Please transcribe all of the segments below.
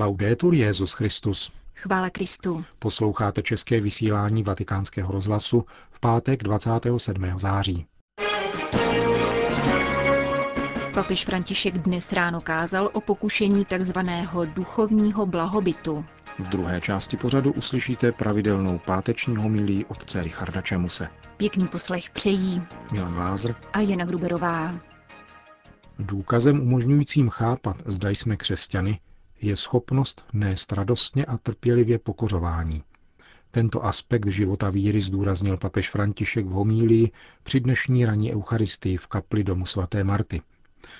Laudetur Jezus Christus. Chvála Kristu. Posloucháte české vysílání Vatikánského rozhlasu v pátek 27. září. Papež František dnes ráno kázal o pokušení tzv. duchovního blahobytu. V druhé části pořadu uslyšíte pravidelnou páteční homilí otce Richarda Čemuse. Pěkný poslech přejí Milan Lázr a Jana Gruberová. Důkazem umožňujícím chápat, zda jsme křesťany, je schopnost nést radostně a trpělivě pokořování. Tento aspekt života víry zdůraznil papež František v homílii při dnešní ranní eucharistii v kapli domu svaté Marty.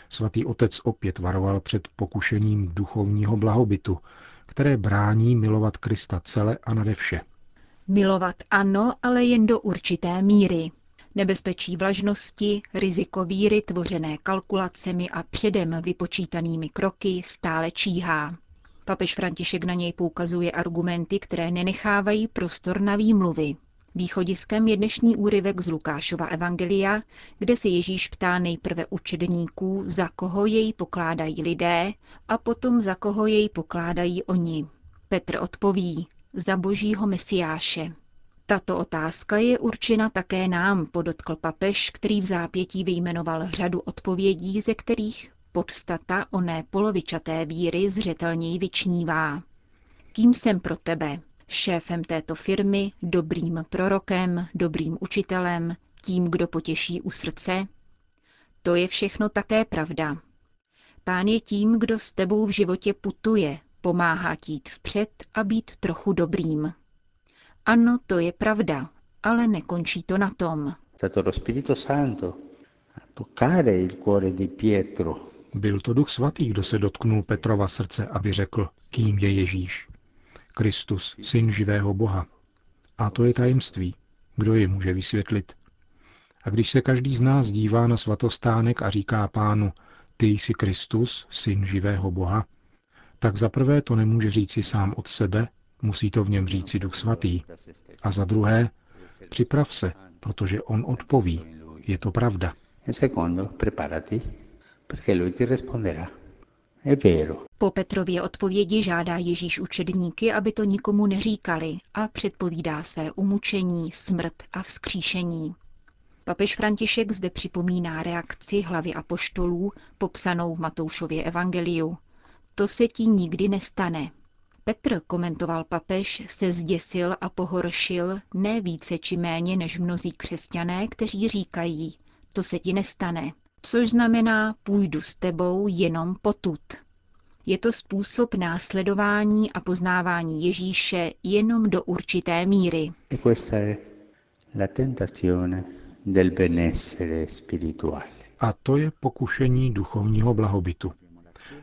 Svatý otec opět varoval před pokušením duchovního blahobytu, které brání milovat Krista cele a nade vše. Milovat ano, ale jen do určité míry. Nebezpečí vlažnosti, riziko víry tvořené kalkulacemi a předem vypočítanými kroky stále číhá. Papež František na něj poukazuje argumenty, které nenechávají prostor na výmluvy. Východiskem je dnešní úryvek z Lukášova Evangelia, kde se Ježíš ptá nejprve učedníků, za koho jej pokládají lidé a potom za koho jej pokládají oni. Petr odpoví, za božího mesiáše. Tato otázka je určena také nám, podotkl papež, který v zápětí vyjmenoval řadu odpovědí, ze kterých podstata oné polovičaté víry zřetelněji vyčnívá. Kým jsem pro tebe? Šéfem této firmy, dobrým prorokem, dobrým učitelem, tím, kdo potěší u srdce? To je všechno také pravda. Pán je tím, kdo s tebou v životě putuje, pomáhá ti jít vpřed a být trochu dobrým. Ano, to je pravda, ale nekončí to na tom. Byl to duch svatý, kdo se dotknul Petrova srdce, aby řekl, kým je Ježíš. Kristus, syn živého Boha. A to je tajemství. Kdo je může vysvětlit? A když se každý z nás dívá na svatostánek a říká pánu, ty jsi Kristus, syn živého Boha, tak zaprvé to nemůže říci sám od sebe, musí to v něm říci Duch Svatý. A za druhé, připrav se, protože on odpoví. Je to pravda. Po Petrově odpovědi žádá Ježíš učedníky, aby to nikomu neříkali a předpovídá své umučení, smrt a vzkříšení. Papež František zde připomíná reakci hlavy apoštolů, popsanou v Matoušově evangeliu. To se ti nikdy nestane. Petr, komentoval papež, se zděsil a pohoršil ne více či méně než mnozí křesťané, kteří říkají, to se ti nestane, což znamená půjdu s tebou jenom potud. Je to způsob následování a poznávání Ježíše jenom do určité míry. A to je pokušení duchovního blahobytu.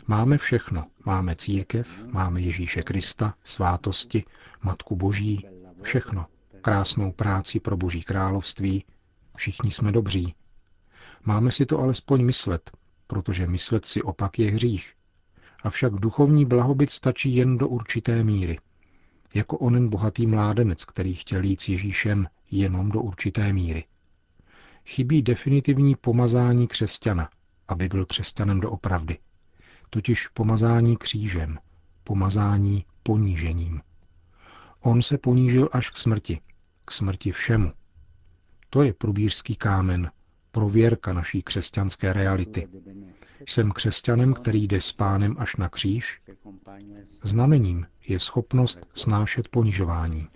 Máme všechno. Máme církev, máme Ježíše Krista, svátosti, Matku Boží, všechno. Krásnou práci pro Boží království. Všichni jsme dobří. Máme si to alespoň myslet, protože myslet si opak je hřích. Avšak duchovní blahobyt stačí jen do určité míry. Jako onen bohatý mládenec, který chtěl jít s Ježíšem jenom do určité míry. Chybí definitivní pomazání křesťana, aby byl křesťanem doopravdy totiž pomazání křížem, pomazání ponížením. On se ponížil až k smrti, k smrti všemu. To je průbířský kámen, prověrka naší křesťanské reality. Jsem křesťanem, který jde s pánem až na kříž. Znamením je schopnost snášet ponižování.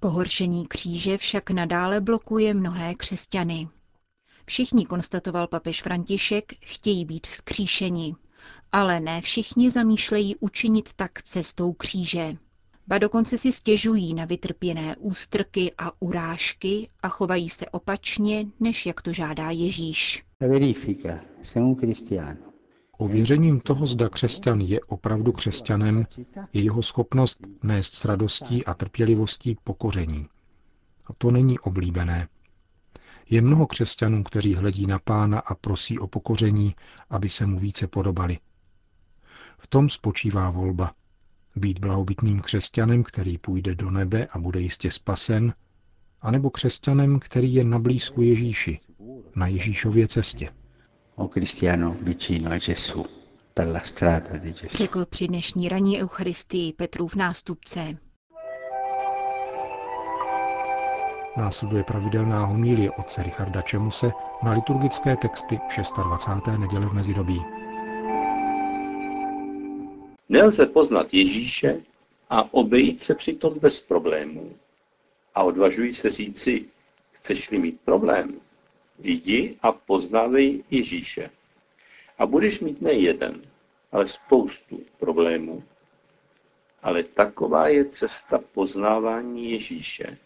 Pohoršení kříže však nadále blokuje mnohé křesťany. Všichni, konstatoval papež František, chtějí být vzkříšeni, ale ne všichni zamýšlejí učinit tak cestou kříže. Ba dokonce si stěžují na vytrpěné ústrky a urážky a chovají se opačně, než jak to žádá Ježíš. Ověřením toho, zda křesťan je opravdu křesťanem, je jeho schopnost nést s radostí a trpělivostí pokoření. A to není oblíbené. Je mnoho křesťanů, kteří hledí na pána a prosí o pokoření, aby se mu více podobali. V tom spočívá volba. Být blahobytným křesťanem, který půjde do nebe a bude jistě spasen, anebo křesťanem, který je na blízku Ježíši, na Ježíšově cestě. o cristiano vicino a Gesù per la strada di Gesù. Řekl při dnešní ranní eucharistii Petrův nástupce. Následuje pravidelná homílie otce Richarda Čemuse na liturgické texty 26. neděle v mezidobí. Nelze poznat Ježíše a obejít se přitom bez problémů. A odvažuji se říci, chceš-li mít problém, jdi a poznávej Ježíše. A budeš mít ne jeden, ale spoustu problémů. Ale taková je cesta poznávání Ježíše.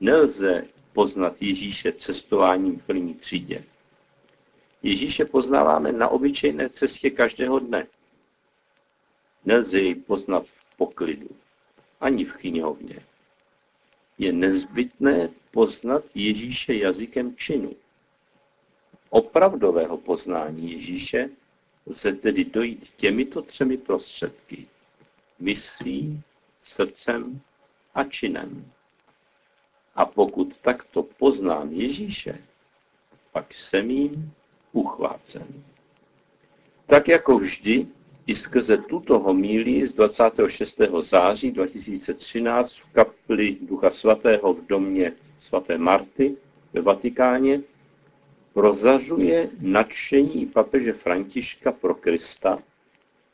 Nelze poznat Ježíše cestováním v první třídě. Ježíše poznáváme na obyčejné cestě každého dne. Nelze jej poznat v poklidu, ani v knihovně. Je nezbytné poznat Ježíše jazykem činu. Opravdového poznání Ježíše lze tedy dojít těmito třemi prostředky. Myslí, srdcem a činem. A pokud takto poznám Ježíše, pak jsem jim uchvácen. Tak jako vždy, i skrze tuto homílii z 26. září 2013 v kapli Ducha Svatého v domě svaté Marty ve Vatikáně prozařuje nadšení papeže Františka pro Krista,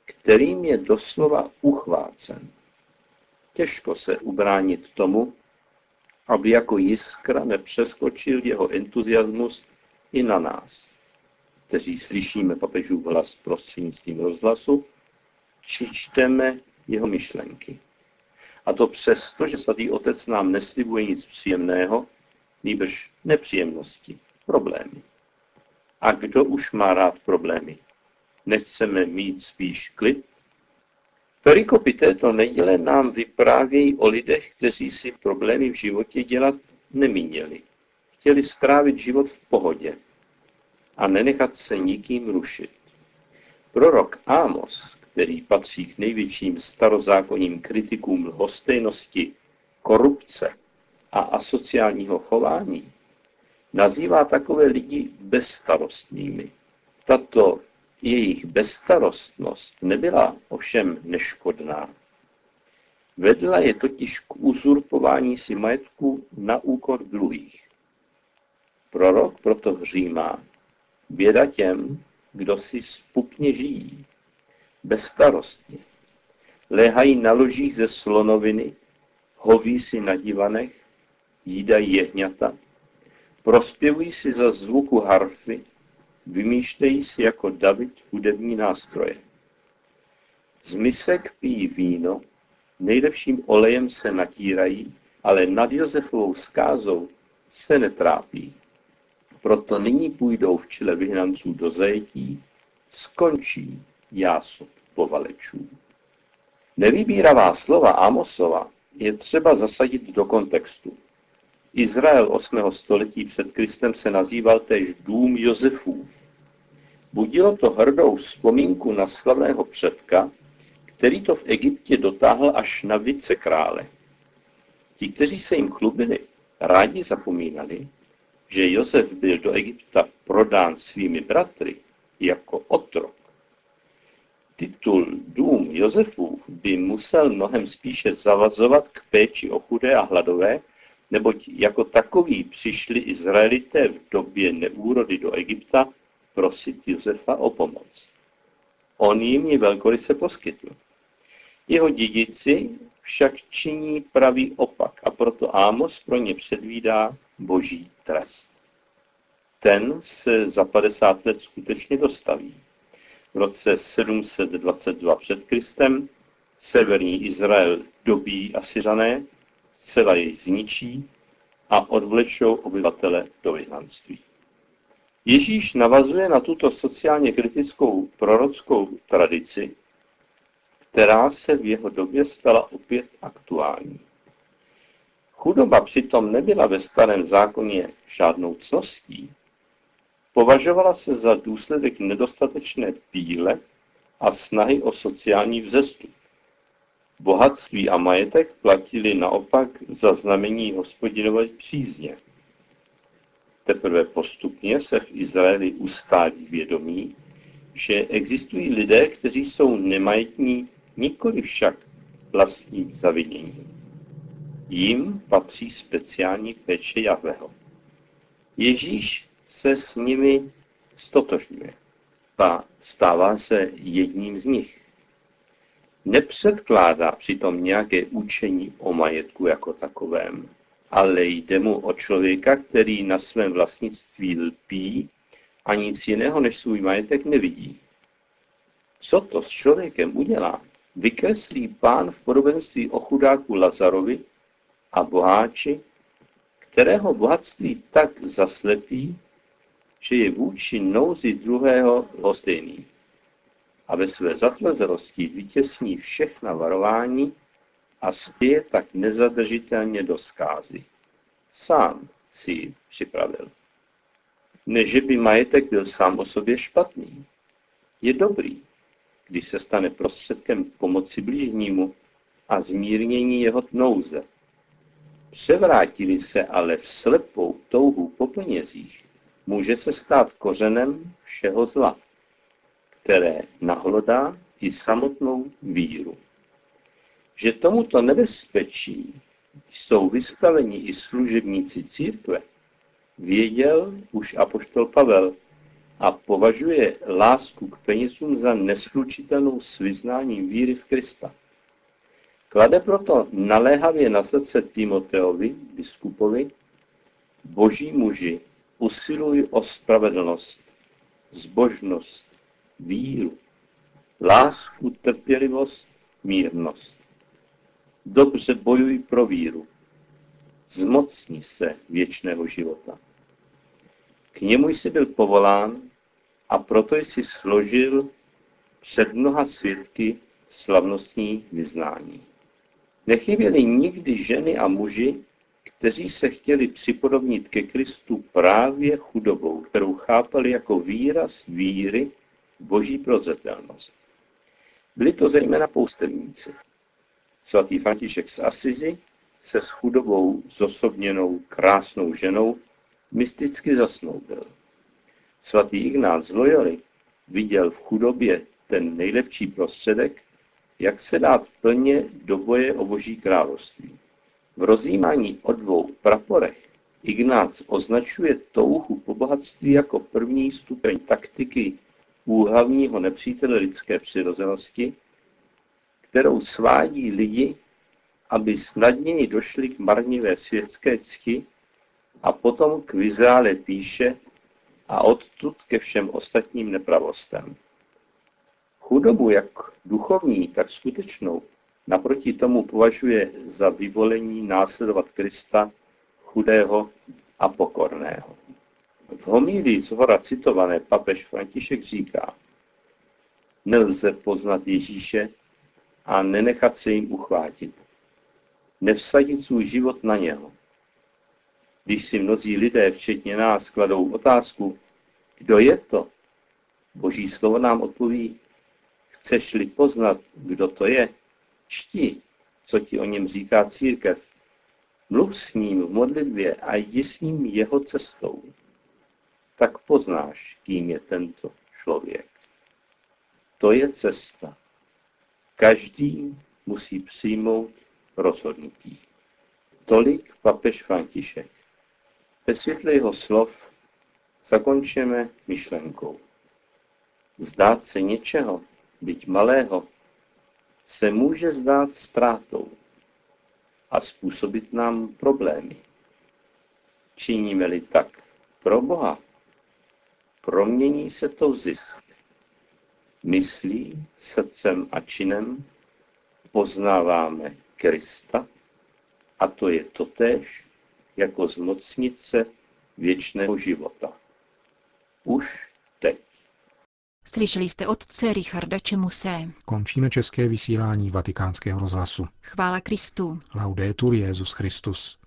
kterým je doslova uchvácen. Těžko se ubránit tomu, aby jako jiskra nepřeskočil jeho entuziasmus i na nás, kteří slyšíme papežův hlas prostřednictvím rozhlasu, či čteme jeho myšlenky. A to přesto, že svatý otec nám neslibuje nic příjemného, nýbrž nepříjemnosti, problémy. A kdo už má rád problémy? Nechceme mít spíš klid? Perikopy této neděle nám vyprávějí o lidech, kteří si problémy v životě dělat nemíněli. Chtěli strávit život v pohodě a nenechat se nikým rušit. Prorok Ámos, který patří k největším starozákonním kritikům lhostejnosti, korupce a asociálního chování, nazývá takové lidi bezstarostnými. Tato jejich bezstarostnost nebyla ovšem neškodná. Vedla je totiž k uzurpování si majetku na úkor druhých. Prorok proto hřímá, běda těm, kdo si spupně žijí, bezstarostně. Léhají na ložích ze slonoviny, hoví si na divanech, jídají jehňata, prospěvují si za zvuku harfy, Vymýšlejí si jako David hudební nástroje. Z misek pijí víno, nejlepším olejem se natírají, ale nad Josefovou skázou se netrápí. Proto nyní půjdou v čele vyhnanců do zajetí, skončí jásob povalečů. Nevybíravá slova Amosova je třeba zasadit do kontextu. Izrael 8. století před Kristem se nazýval též dům Josefův. Budilo to hrdou vzpomínku na slavného předka, který to v Egyptě dotáhl až na vicekrále. Ti, kteří se jim chlubili, rádi zapomínali, že Josef byl do Egypta prodán svými bratry jako otrok. Titul Dům Josefův by musel mnohem spíše zavazovat k péči o chudé a hladové, neboť jako takový přišli Izraelité v době neúrody do Egypta prosit Josefa o pomoc. On jim ji velkoryse poskytl. Jeho dědici však činí pravý opak a proto Ámos pro ně předvídá boží trest. Ten se za 50 let skutečně dostaví. V roce 722 před Kristem severní Izrael dobí Asyřané zcela jej zničí a odvlečou obyvatele do vyhnanství. Ježíš navazuje na tuto sociálně kritickou prorockou tradici, která se v jeho době stala opět aktuální. Chudoba přitom nebyla ve starém zákoně žádnou cností. Považovala se za důsledek nedostatečné píle a snahy o sociální vzestup. Bohatství a majetek platili naopak za znamení hospodinové přízně. Teprve postupně se v Izraeli ustálí vědomí, že existují lidé, kteří jsou nemajetní, nikoli však vlastním zaviněním. Jím patří speciální péče Jahveho. Ježíš se s nimi stotožňuje a stává se jedním z nich. Nepředkládá přitom nějaké učení o majetku jako takovém, ale jde mu o člověka, který na svém vlastnictví lpí a nic jiného než svůj majetek nevidí. Co to s člověkem udělá, vykreslí pán v podobenství o chudáku Lazarovi a boháči, kterého bohatství tak zaslepí, že je vůči nouzi druhého lhostejný a ve své zatvrzelosti vytěsní všechna varování a spěje tak nezadržitelně do zkázy. Sám si ji připravil. Ne, že by majetek byl sám o sobě špatný. Je dobrý, když se stane prostředkem pomoci blížnímu a zmírnění jeho nouze. Převrátili se ale v slepou touhu po penězích, může se stát kořenem všeho zla, které nahlodá i samotnou víru. Že tomuto nebezpečí jsou vystaveni i služebníci církve, věděl už apoštol Pavel a považuje lásku k penězům za neslučitelnou s vyznáním víry v Krista. Klade proto naléhavě na srdce Timoteovi, biskupovi, boží muži, usiluj o spravedlnost, zbožnost, víru, lásku, trpělivost, mírnost. Dobře bojuj pro víru. Zmocni se věčného života. K němu jsi byl povolán a proto jsi složil před mnoha svědky slavnostní vyznání. Nechyběli nikdy ženy a muži, kteří se chtěli připodobnit ke Kristu právě chudobou, kterou chápali jako výraz víry boží prozřetelnost. Byli to zejména poustevníci. Svatý František z Asizi se s chudobou zosobněnou krásnou ženou mysticky zasnoubil. Svatý Ignác z Loyoli viděl v chudobě ten nejlepší prostředek, jak se dát plně do boje o boží království. V rozjímání o dvou praporech Ignác označuje touhu po bohatství jako první stupeň taktiky úhlavního nepřítele lidské přirozenosti, kterou svádí lidi, aby snadněji došli k marnivé světské cti a potom k vizále píše a odtud ke všem ostatním nepravostem. Chudobu jak duchovní, tak skutečnou naproti tomu považuje za vyvolení následovat Krista chudého a pokorného. V homílii z hora citované papež František říká, nelze poznat Ježíše a nenechat se jim uchvátit. Nevsadit svůj život na něho. Když si mnozí lidé, včetně nás, kladou otázku, kdo je to, Boží slovo nám odpoví, chceš-li poznat, kdo to je, čti, co ti o něm říká církev. Mluv s ním v modlitbě a jdi s ním jeho cestou. Tak poznáš, kým je tento člověk. To je cesta. Každý musí přijmout rozhodnutí. Tolik papež František. Ve světle jeho slov zakončíme myšlenkou. Zdát se něčeho, byť malého, se může zdát ztrátou a způsobit nám problémy. Činíme-li tak pro Boha, promění se to v zisk. Myslí, srdcem a činem poznáváme Krista a to je totéž jako zmocnice věčného života. Už teď. Slyšeli jste otce Richarda Čemuse. Končíme české vysílání vatikánského rozhlasu. Chvála Kristu. Laudetur Jezus Christus.